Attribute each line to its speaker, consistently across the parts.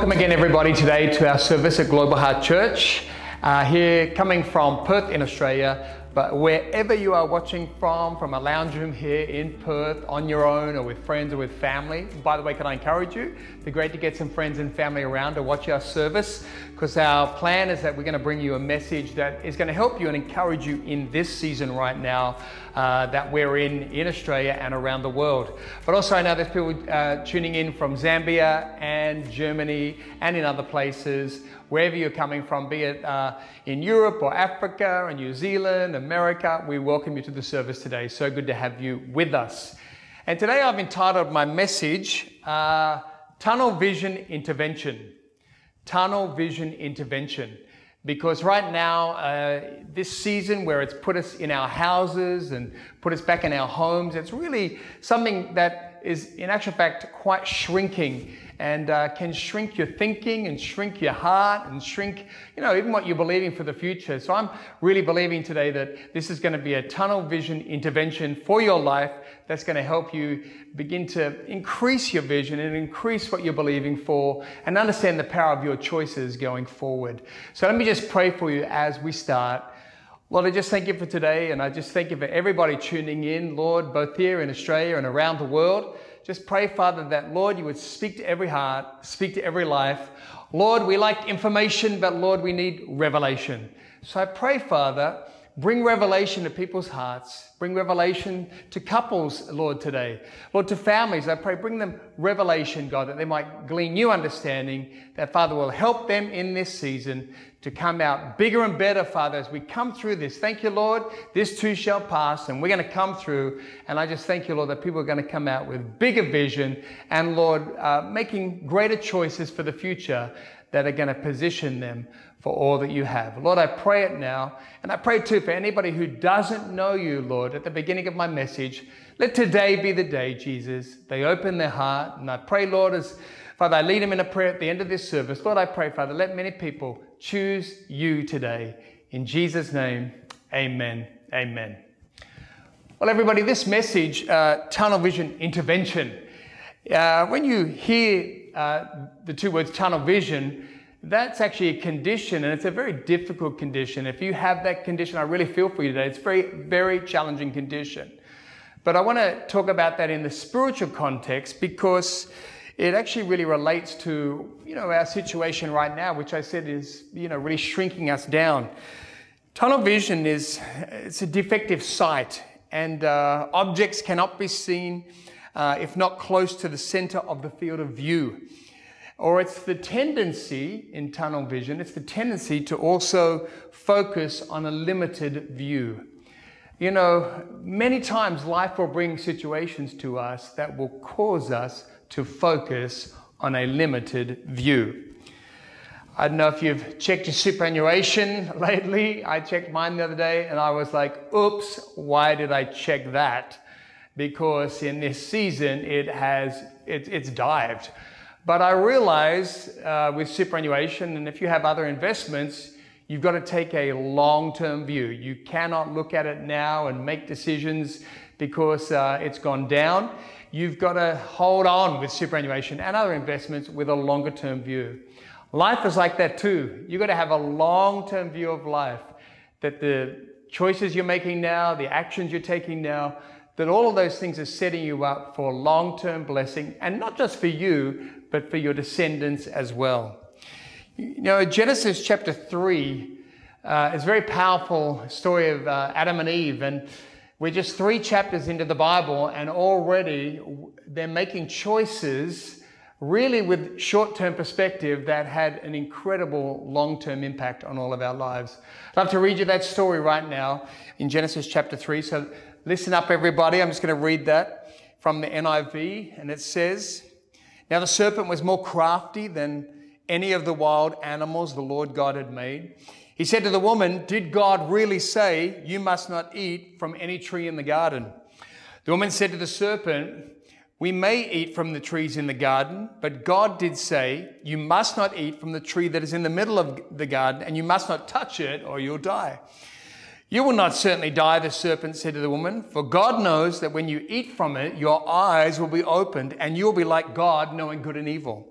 Speaker 1: Welcome again, everybody, today to our service at Global Heart Church. Uh, here, coming from Perth in Australia, but wherever you are watching from, from a lounge room here in Perth, on your own or with friends or with family. By the way, can I encourage you? It'd be great to get some friends and family around to watch our service because our plan is that we're going to bring you a message that is going to help you and encourage you in this season right now uh, that we're in in Australia and around the world. But also, I know there's people uh, tuning in from Zambia and Germany and in other places wherever you're coming from, be it uh, in Europe or Africa or New Zealand, America, we welcome you to the service today. So good to have you with us. And today I've entitled my message, uh, Tunnel Vision Intervention. Tunnel Vision Intervention. Because right now, uh, this season where it's put us in our houses and put us back in our homes, it's really something that is, in actual fact, quite shrinking and uh, can shrink your thinking and shrink your heart and shrink, you know, even what you're believing for the future. So I'm really believing today that this is going to be a tunnel vision intervention for your life that's going to help you begin to increase your vision and increase what you're believing for and understand the power of your choices going forward. So let me just pray for you as we start. Lord, I just thank you for today, and I just thank you for everybody tuning in, Lord, both here in Australia and around the world just pray, Father, that, Lord, you would speak to every heart, speak to every life. Lord, we like information, but Lord, we need revelation. So I pray, Father, bring revelation to people's hearts. Bring revelation to couples, Lord, today. Lord, to families, I pray, bring them revelation, God, that they might glean new understanding, that, Father, will help them in this season to come out bigger and better, Father, as we come through this. Thank you, Lord. This too shall pass, and we're going to come through. And I just thank you, Lord, that people are going to come out with bigger vision and, Lord, uh, making greater choices for the future that are going to position them for all that you have. Lord, I pray it now. And I pray too for anybody who doesn't know you, Lord, at the beginning of my message. Let today be the day, Jesus. They open their heart. And I pray, Lord, as Father, I lead them in a prayer at the end of this service. Lord, I pray, Father, let many people choose you today. In Jesus' name, amen. Amen. Well, everybody, this message, uh, tunnel vision intervention, uh, when you hear uh, the two words tunnel vision, that's actually a condition and it's a very difficult condition. If you have that condition, I really feel for you today. It's a very, very challenging condition. But I want to talk about that in the spiritual context because it actually really relates to, you know, our situation right now, which I said is, you know, really shrinking us down. Tunnel vision is, it's a defective sight and uh, objects cannot be seen uh, if not close to the center of the field of view. Or it's the tendency in tunnel vision, it's the tendency to also focus on a limited view. You know, many times life will bring situations to us that will cause us to focus on a limited view. I don't know if you've checked your superannuation lately. I checked mine the other day and I was like, oops, why did I check that? Because in this season it has, it, it's dived. But I realize uh, with superannuation, and if you have other investments, you've got to take a long term view. You cannot look at it now and make decisions because uh, it's gone down you've got to hold on with superannuation and other investments with a longer term view. Life is like that too. You've got to have a long term view of life that the choices you're making now, the actions you're taking now, that all of those things are setting you up for long term blessing, and not just for you, but for your descendants as well. You know, Genesis chapter 3 uh, is a very powerful story of uh, Adam and Eve. And we're just three chapters into the Bible, and already they're making choices really with short term perspective that had an incredible long term impact on all of our lives. I'd love to read you that story right now in Genesis chapter 3. So listen up, everybody. I'm just going to read that from the NIV, and it says Now the serpent was more crafty than any of the wild animals the Lord God had made. He said to the woman, Did God really say, You must not eat from any tree in the garden? The woman said to the serpent, We may eat from the trees in the garden, but God did say, You must not eat from the tree that is in the middle of the garden, and you must not touch it, or you'll die. You will not certainly die, the serpent said to the woman, for God knows that when you eat from it, your eyes will be opened, and you will be like God, knowing good and evil.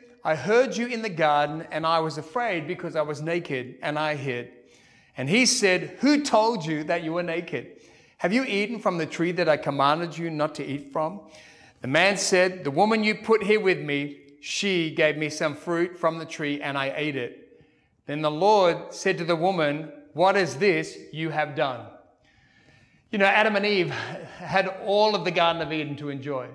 Speaker 1: I heard you in the garden, and I was afraid because I was naked, and I hid. And he said, Who told you that you were naked? Have you eaten from the tree that I commanded you not to eat from? The man said, The woman you put here with me, she gave me some fruit from the tree, and I ate it. Then the Lord said to the woman, What is this you have done? You know, Adam and Eve had all of the Garden of Eden to enjoy.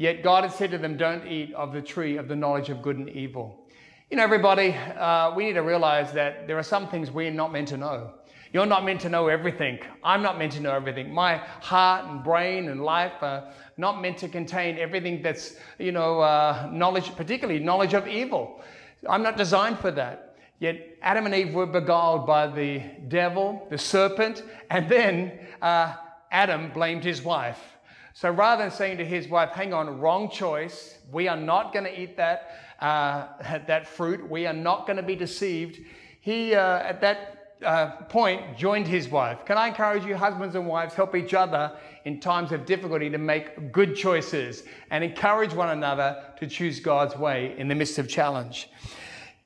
Speaker 1: Yet God had said to them, Don't eat of the tree of the knowledge of good and evil. You know, everybody, uh, we need to realize that there are some things we're not meant to know. You're not meant to know everything. I'm not meant to know everything. My heart and brain and life are not meant to contain everything that's, you know, uh, knowledge, particularly knowledge of evil. I'm not designed for that. Yet Adam and Eve were beguiled by the devil, the serpent, and then uh, Adam blamed his wife. So rather than saying to his wife, hang on, wrong choice, we are not going to eat that, uh, that fruit, we are not going to be deceived, he, uh, at that uh, point, joined his wife. Can I encourage you, husbands and wives, help each other in times of difficulty to make good choices and encourage one another to choose God's way in the midst of challenge.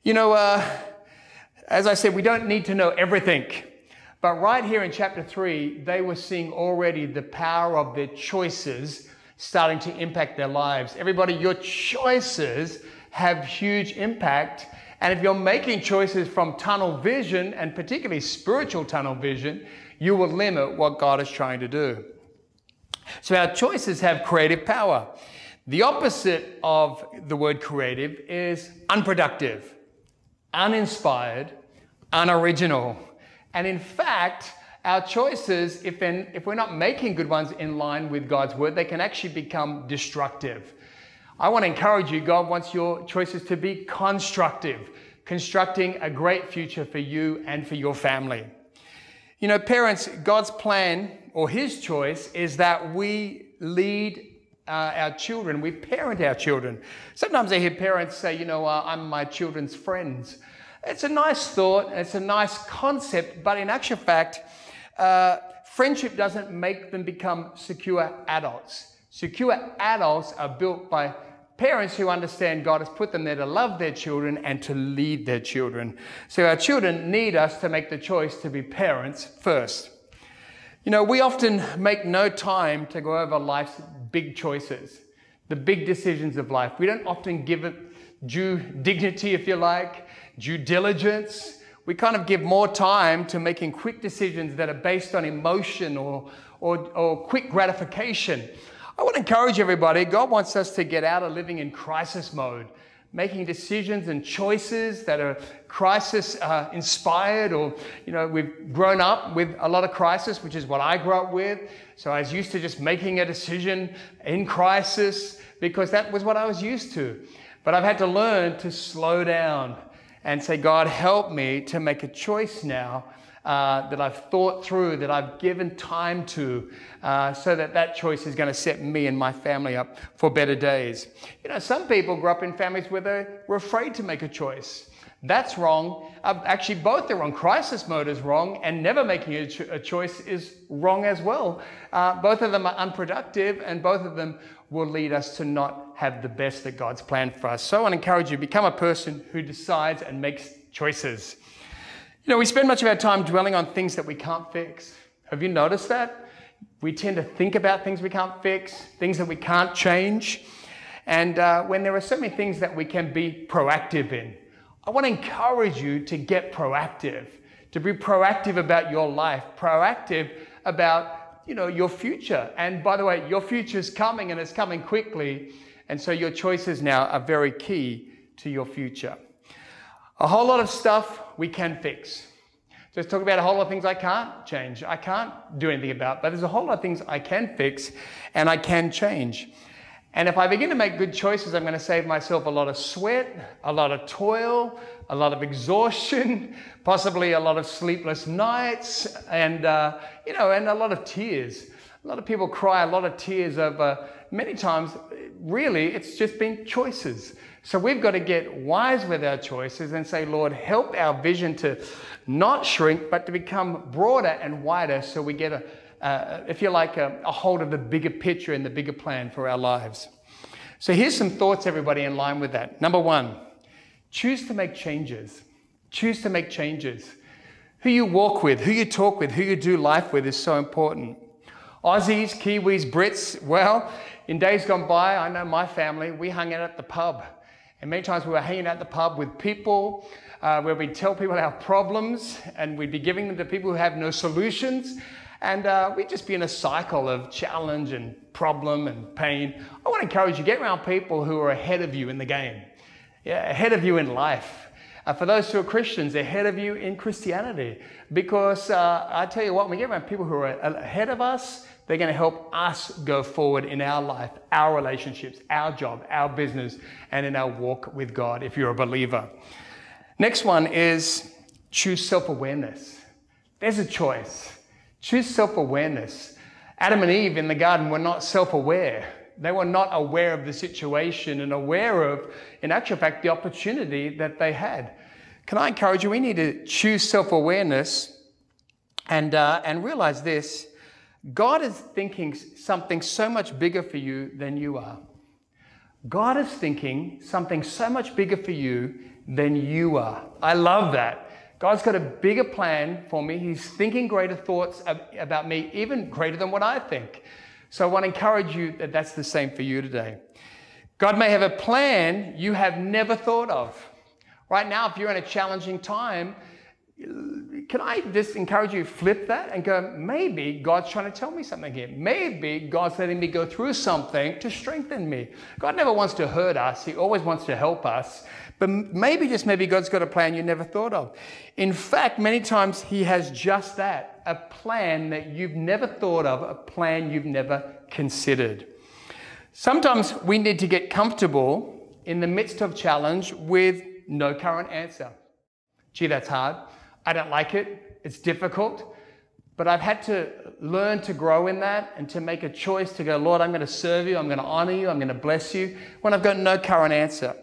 Speaker 1: You know, uh, as I said, we don't need to know everything. But right here in chapter 3, they were seeing already the power of their choices starting to impact their lives. Everybody, your choices have huge impact. And if you're making choices from tunnel vision, and particularly spiritual tunnel vision, you will limit what God is trying to do. So our choices have creative power. The opposite of the word creative is unproductive, uninspired, unoriginal. And in fact, our choices, if, in, if we're not making good ones in line with God's word, they can actually become destructive. I want to encourage you, God wants your choices to be constructive, constructing a great future for you and for your family. You know, parents, God's plan or His choice is that we lead uh, our children, we parent our children. Sometimes I hear parents say, you know, uh, I'm my children's friends. It's a nice thought, and it's a nice concept, but in actual fact, uh, friendship doesn't make them become secure adults. Secure adults are built by parents who understand God has put them there to love their children and to lead their children. So our children need us to make the choice to be parents first. You know, we often make no time to go over life's big choices, the big decisions of life. We don't often give it due dignity, if you like due diligence. We kind of give more time to making quick decisions that are based on emotion or, or, or quick gratification. I want to encourage everybody, God wants us to get out of living in crisis mode, making decisions and choices that are crisis uh, inspired or, you know, we've grown up with a lot of crisis, which is what I grew up with. So I was used to just making a decision in crisis because that was what I was used to. But I've had to learn to slow down and say, God, help me to make a choice now uh, that I've thought through, that I've given time to, uh, so that that choice is going to set me and my family up for better days. You know, some people grew up in families where they were afraid to make a choice. That's wrong. Uh, actually, both are wrong. Crisis mode is wrong, and never making a, cho- a choice is wrong as well. Uh, both of them are unproductive, and both of them will lead us to not have the best that God's planned for us. So I want to encourage you become a person who decides and makes choices. You know, we spend much of our time dwelling on things that we can't fix. Have you noticed that? We tend to think about things we can't fix, things that we can't change. And uh, when there are so many things that we can be proactive in, I want to encourage you to get proactive, to be proactive about your life, proactive about you know, your future. And by the way, your future is coming and it's coming quickly. And so your choices now are very key to your future. A whole lot of stuff we can fix. Just talk about a whole lot of things I can't change. I can't do anything about, but there's a whole lot of things I can fix and I can change. And if I begin to make good choices, I'm going to save myself a lot of sweat, a lot of toil, a lot of exhaustion, possibly a lot of sleepless nights, and uh, you know, and a lot of tears. A lot of people cry a lot of tears over many times. Really, it's just been choices. So we've got to get wise with our choices and say, Lord, help our vision to not shrink, but to become broader and wider, so we get a uh, if you like, a, a hold of the bigger picture and the bigger plan for our lives. So here's some thoughts, everybody, in line with that. Number one, choose to make changes. Choose to make changes. Who you walk with, who you talk with, who you do life with is so important. Aussies, Kiwis, Brits, well, in days gone by, I know my family, we hung out at the pub. And many times we were hanging out at the pub with people uh, where we'd tell people our problems and we'd be giving them to people who have no solutions. And uh, we'd just be in a cycle of challenge and problem and pain. I want to encourage you, get around people who are ahead of you in the game, ahead of you in life. Uh, for those who are Christians, ahead of you in Christianity. Because uh, I tell you what, when we get around people who are ahead of us, they're going to help us go forward in our life, our relationships, our job, our business, and in our walk with God if you're a believer. Next one is choose self awareness. There's a choice. Choose self awareness. Adam and Eve in the garden were not self aware. They were not aware of the situation and aware of, in actual fact, the opportunity that they had. Can I encourage you? We need to choose self awareness and, uh, and realize this God is thinking something so much bigger for you than you are. God is thinking something so much bigger for you than you are. I love that. God's got a bigger plan for me. He's thinking greater thoughts about me, even greater than what I think. So I want to encourage you that that's the same for you today. God may have a plan you have never thought of. Right now, if you're in a challenging time, can I just encourage you to flip that and go, maybe God's trying to tell me something here. Maybe God's letting me go through something to strengthen me. God never wants to hurt us, He always wants to help us. But maybe, just maybe, God's got a plan you never thought of. In fact, many times He has just that a plan that you've never thought of, a plan you've never considered. Sometimes we need to get comfortable in the midst of challenge with no current answer. Gee, that's hard. I don't like it. It's difficult. But I've had to learn to grow in that and to make a choice to go, Lord, I'm going to serve you. I'm going to honor you. I'm going to bless you when I've got no current answer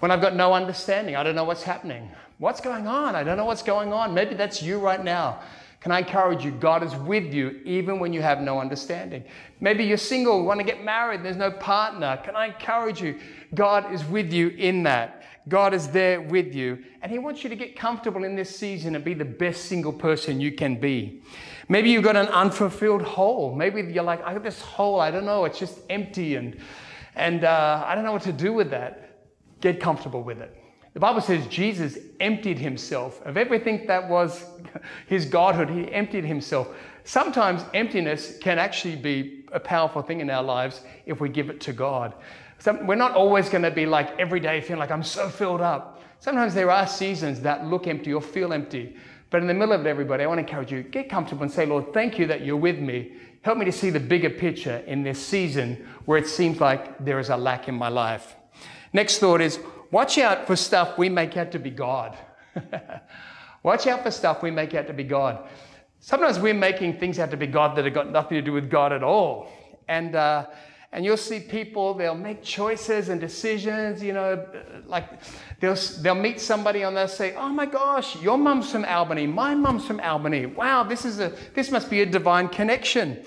Speaker 1: when I've got no understanding. I don't know what's happening. What's going on? I don't know what's going on. Maybe that's you right now. Can I encourage you? God is with you even when you have no understanding. Maybe you're single, want to get married, there's no partner. Can I encourage you? God is with you in that. God is there with you, and He wants you to get comfortable in this season and be the best single person you can be. Maybe you've got an unfulfilled hole. Maybe you're like, I have this hole, I don't know, it's just empty, and, and uh, I don't know what to do with that. Get comfortable with it. The Bible says Jesus emptied himself of everything that was his godhood. He emptied himself. Sometimes emptiness can actually be a powerful thing in our lives if we give it to God. So we're not always going to be like every day feeling like I'm so filled up. Sometimes there are seasons that look empty or feel empty. But in the middle of it, everybody, I want to encourage you get comfortable and say, Lord, thank you that you're with me. Help me to see the bigger picture in this season where it seems like there is a lack in my life. Next thought is watch out for stuff we make out to be God. watch out for stuff we make out to be God. Sometimes we're making things out to be God that have got nothing to do with God at all. And, uh, and you'll see people, they'll make choices and decisions, you know, like they'll, they'll meet somebody and they'll say, oh my gosh, your mum's from Albany, my mum's from Albany. Wow, this, is a, this must be a divine connection.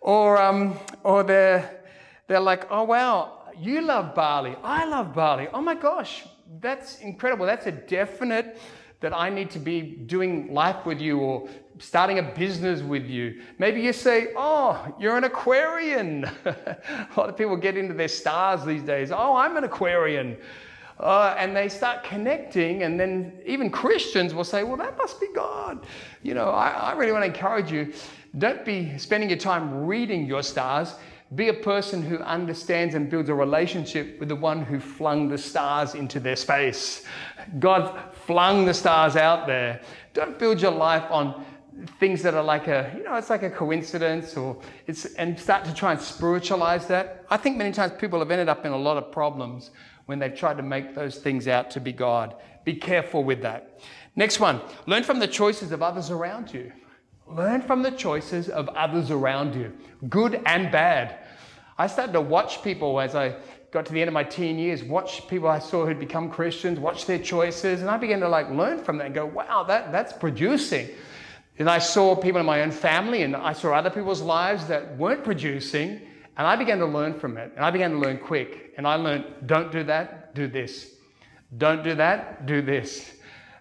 Speaker 1: Or, um, or they're, they're like, oh wow, you love Bali. I love Bali. Oh my gosh, that's incredible. That's a definite that I need to be doing life with you or starting a business with you. Maybe you say, Oh, you're an Aquarian. a lot of people get into their stars these days. Oh, I'm an Aquarian. Uh, and they start connecting, and then even Christians will say, Well, that must be God. You know, I, I really want to encourage you don't be spending your time reading your stars. Be a person who understands and builds a relationship with the one who flung the stars into their space. God flung the stars out there. Don't build your life on things that are like a, you know, it's like a coincidence or it's, and start to try and spiritualize that. I think many times people have ended up in a lot of problems when they've tried to make those things out to be God. Be careful with that. Next one, learn from the choices of others around you. Learn from the choices of others around you, good and bad. I started to watch people as I got to the end of my teen years, watch people I saw who'd become Christians, watch their choices, and I began to like learn from that and go, wow, that, that's producing. And I saw people in my own family and I saw other people's lives that weren't producing, and I began to learn from it. And I began to learn quick. And I learned, don't do that, do this. Don't do that, do this.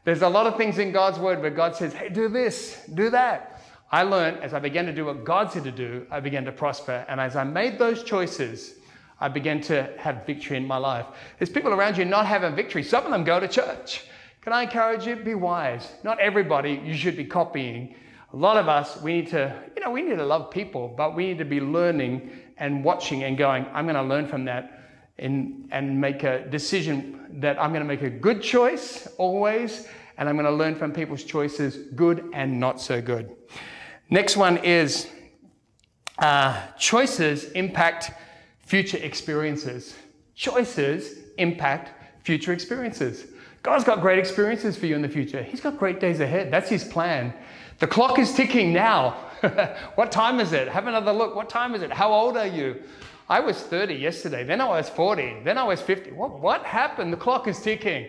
Speaker 1: There's a lot of things in God's word where God says, hey, do this, do that. I learned as I began to do what God said to do, I began to prosper. And as I made those choices, I began to have victory in my life. There's people around you not having victory. Some of them go to church. Can I encourage you? Be wise. Not everybody you should be copying. A lot of us, we need to, you know, we need to love people, but we need to be learning and watching and going, I'm going to learn from that and, and make a decision that I'm going to make a good choice always, and I'm going to learn from people's choices, good and not so good. Next one is uh, choices impact future experiences. Choices impact future experiences. God's got great experiences for you in the future. He's got great days ahead. That's His plan. The clock is ticking now. what time is it? Have another look. What time is it? How old are you? I was 30 yesterday. Then I was 40. Then I was 50. What, what happened? The clock is ticking.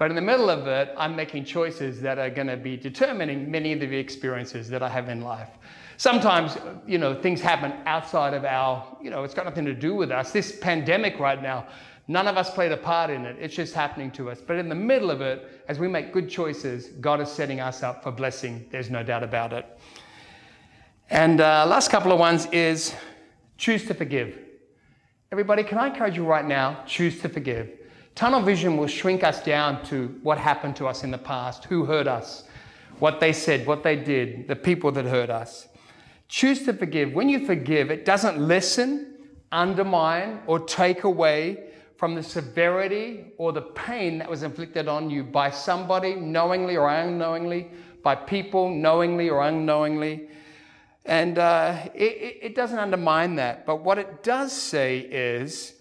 Speaker 1: But in the middle of it, I'm making choices that are going to be determining many of the experiences that I have in life. Sometimes, you know, things happen outside of our, you know, it's got nothing to do with us. This pandemic right now, none of us played a part in it. It's just happening to us. But in the middle of it, as we make good choices, God is setting us up for blessing. There's no doubt about it. And uh, last couple of ones is choose to forgive. Everybody, can I encourage you right now? Choose to forgive. Tunnel vision will shrink us down to what happened to us in the past, who hurt us, what they said, what they did, the people that hurt us. Choose to forgive. When you forgive, it doesn't lessen, undermine, or take away from the severity or the pain that was inflicted on you by somebody, knowingly or unknowingly, by people, knowingly or unknowingly. And uh, it, it doesn't undermine that. But what it does say is,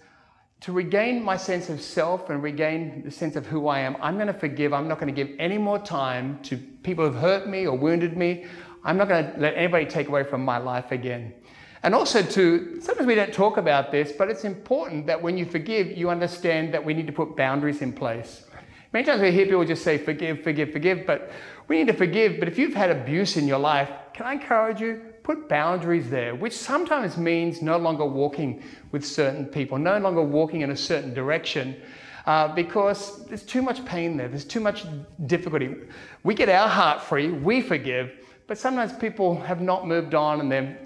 Speaker 1: to regain my sense of self and regain the sense of who I am, I'm going to forgive. I'm not going to give any more time to people who've hurt me or wounded me. I'm not going to let anybody take away from my life again. And also, to sometimes we don't talk about this, but it's important that when you forgive, you understand that we need to put boundaries in place. Many times we hear people just say, forgive, forgive, forgive, but we need to forgive. But if you've had abuse in your life, can I encourage you? Put boundaries there, which sometimes means no longer walking with certain people, no longer walking in a certain direction. Uh, because there's too much pain there, there's too much difficulty. We get our heart free, we forgive, but sometimes people have not moved on and their,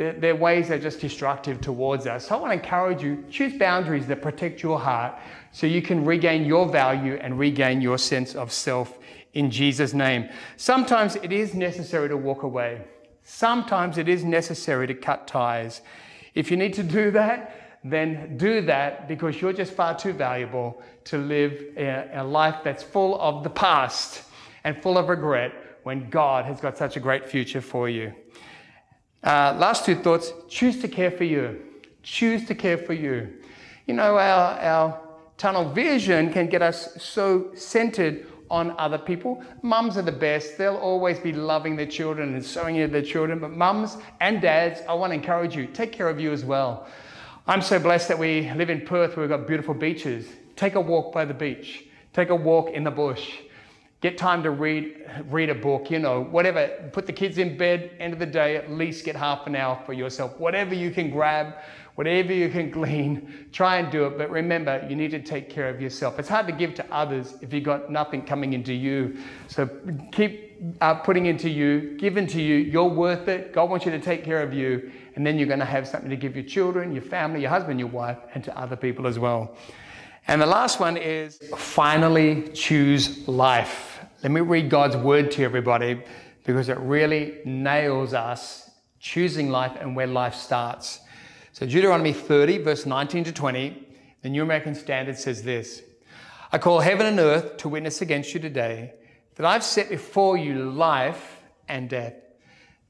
Speaker 1: their, their ways are just destructive towards us. So I want to encourage you choose boundaries that protect your heart so you can regain your value and regain your sense of self in Jesus' name. Sometimes it is necessary to walk away. Sometimes it is necessary to cut ties. If you need to do that, then do that because you're just far too valuable to live a, a life that's full of the past and full of regret when God has got such a great future for you. Uh, last two thoughts choose to care for you. Choose to care for you. You know, our, our tunnel vision can get us so centered on other people. Mums are the best. They'll always be loving their children and sowing into their children. But mums and dads, I want to encourage you, take care of you as well. I'm so blessed that we live in Perth where we've got beautiful beaches. Take a walk by the beach. Take a walk in the bush. Get time to read, read a book, you know, whatever. Put the kids in bed, end of the day, at least get half an hour for yourself. Whatever you can grab, whatever you can glean, try and do it. But remember, you need to take care of yourself. It's hard to give to others if you've got nothing coming into you. So keep uh, putting into you, give to you. You're worth it. God wants you to take care of you. And then you're going to have something to give your children, your family, your husband, your wife, and to other people as well. And the last one is finally choose life. Let me read God's word to everybody because it really nails us choosing life and where life starts. So, Deuteronomy 30, verse 19 to 20, the New American Standard says this I call heaven and earth to witness against you today that I've set before you life and death,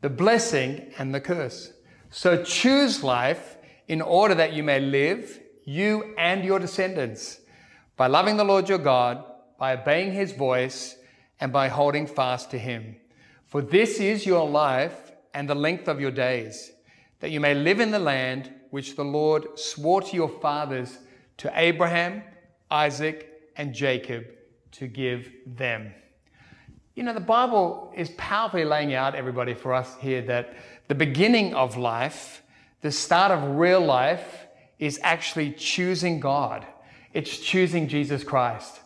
Speaker 1: the blessing and the curse. So choose life in order that you may live, you and your descendants, by loving the Lord your God, by obeying his voice, and by holding fast to him. For this is your life and the length of your days, that you may live in the land which the Lord swore to your fathers, to Abraham, Isaac, and Jacob, to give them. You know, the Bible is powerfully laying out, everybody, for us here that the beginning of life, the start of real life, is actually choosing God. It's choosing Jesus Christ.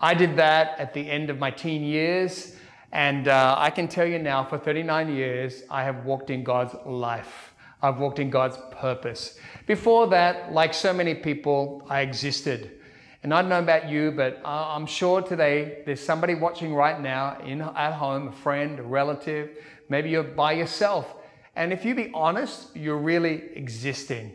Speaker 1: I did that at the end of my teen years, and uh, I can tell you now, for 39 years, I have walked in God's life. I've walked in God's purpose. Before that, like so many people, I existed. And I don't know about you, but I'm sure today there's somebody watching right now in, at home, a friend, a relative, maybe you're by yourself. And if you be honest, you're really existing.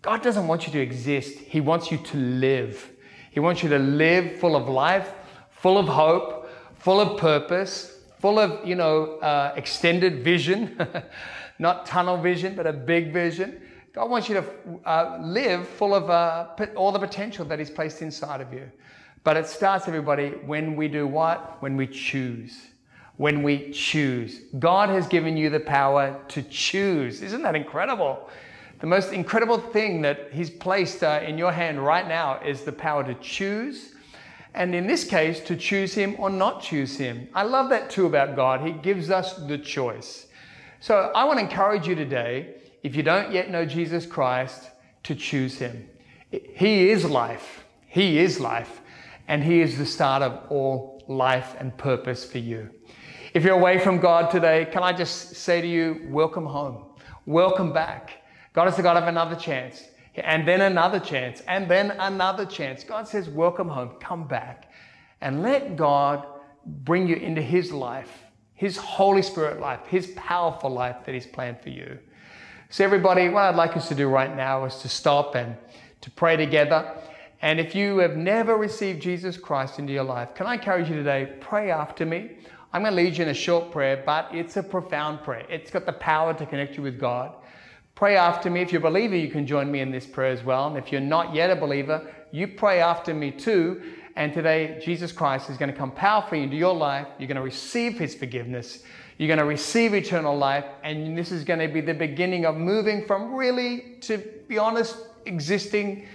Speaker 1: God doesn't want you to exist, He wants you to live. He wants you to live full of life, full of hope, full of purpose, full of, you know, uh, extended vision, not tunnel vision, but a big vision. God wants you to uh, live full of uh, all the potential that He's placed inside of you. But it starts, everybody, when we do what? When we choose. When we choose. God has given you the power to choose. Isn't that incredible? The most incredible thing that He's placed uh, in your hand right now is the power to choose. And in this case, to choose Him or not choose Him. I love that too about God. He gives us the choice. So I want to encourage you today if you don't yet know Jesus Christ, to choose him. He is life. He is life. And he is the start of all life and purpose for you. If you're away from God today, can I just say to you, welcome home. Welcome back. God is the God of another chance. And then another chance. And then another chance. God says, welcome home. Come back. And let God bring you into his life, his Holy Spirit life, his powerful life that he's planned for you. So, everybody, what I'd like us to do right now is to stop and to pray together. And if you have never received Jesus Christ into your life, can I encourage you today? Pray after me. I'm going to lead you in a short prayer, but it's a profound prayer. It's got the power to connect you with God. Pray after me. If you're a believer, you can join me in this prayer as well. And if you're not yet a believer, you pray after me too. And today, Jesus Christ is going to come powerfully into your life. You're going to receive his forgiveness. You're going to receive eternal life, and this is going to be the beginning of moving from really, to be honest, existing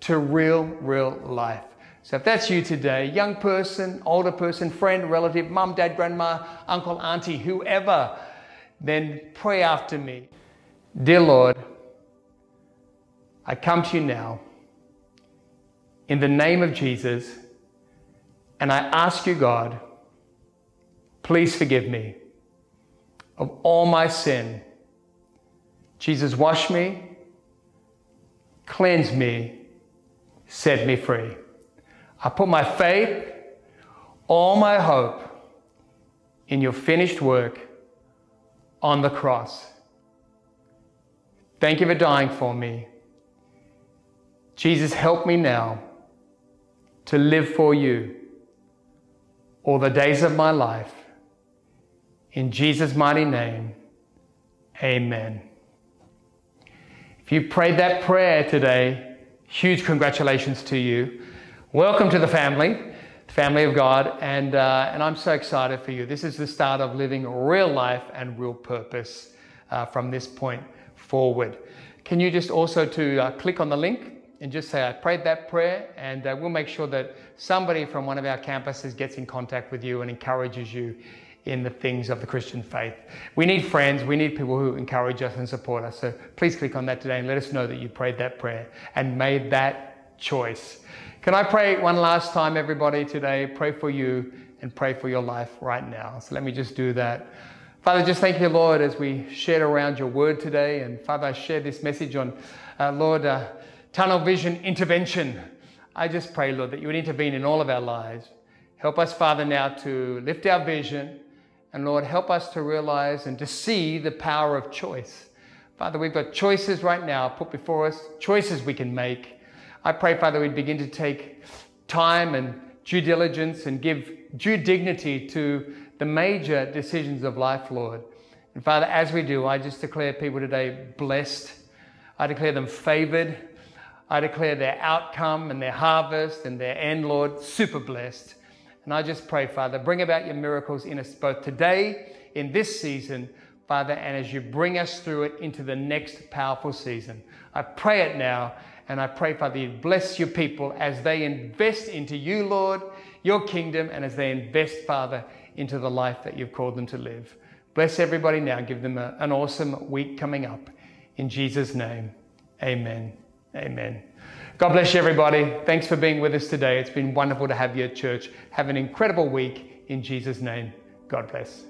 Speaker 1: to real, real life. So if that's you today, young person, older person, friend, relative, mum, dad, grandma, uncle, auntie, whoever, then pray after me. Dear Lord, I come to you now in the name of Jesus, and I ask you, God, please forgive me of all my sin. Jesus, wash me, cleanse me, set me free. I put my faith, all my hope in your finished work on the cross. Thank you for dying for me. Jesus, help me now to live for you all the days of my life in Jesus' mighty name, amen. If you prayed that prayer today, huge congratulations to you. Welcome to the family, the family of God, and, uh, and I'm so excited for you. This is the start of living real life and real purpose uh, from this point forward. Can you just also to uh, click on the link and just say, I prayed that prayer, and uh, we'll make sure that somebody from one of our campuses gets in contact with you and encourages you in the things of the Christian faith. We need friends, we need people who encourage us and support us. So please click on that today and let us know that you prayed that prayer and made that choice. Can I pray one last time, everybody, today? Pray for you and pray for your life right now. So let me just do that. Father, just thank you, Lord, as we shared around your word today. And Father, I share this message on, uh, Lord, uh, tunnel vision intervention. I just pray, Lord, that you would intervene in all of our lives. Help us, Father, now to lift our vision and Lord, help us to realize and to see the power of choice. Father, we've got choices right now put before us, choices we can make. I pray, Father, we'd begin to take time and due diligence and give due dignity to the major decisions of life, Lord. And Father, as we do, I just declare people today blessed. I declare them favored. I declare their outcome and their harvest and their end, Lord, super blessed. And I just pray, Father, bring about your miracles in us both today, in this season, Father, and as you bring us through it into the next powerful season. I pray it now, and I pray, Father, you bless your people as they invest into you, Lord, your kingdom, and as they invest, Father, into the life that you've called them to live. Bless everybody now. Give them a, an awesome week coming up. In Jesus' name, amen. Amen. God bless you, everybody. Thanks for being with us today. It's been wonderful to have you at church. Have an incredible week in Jesus' name. God bless.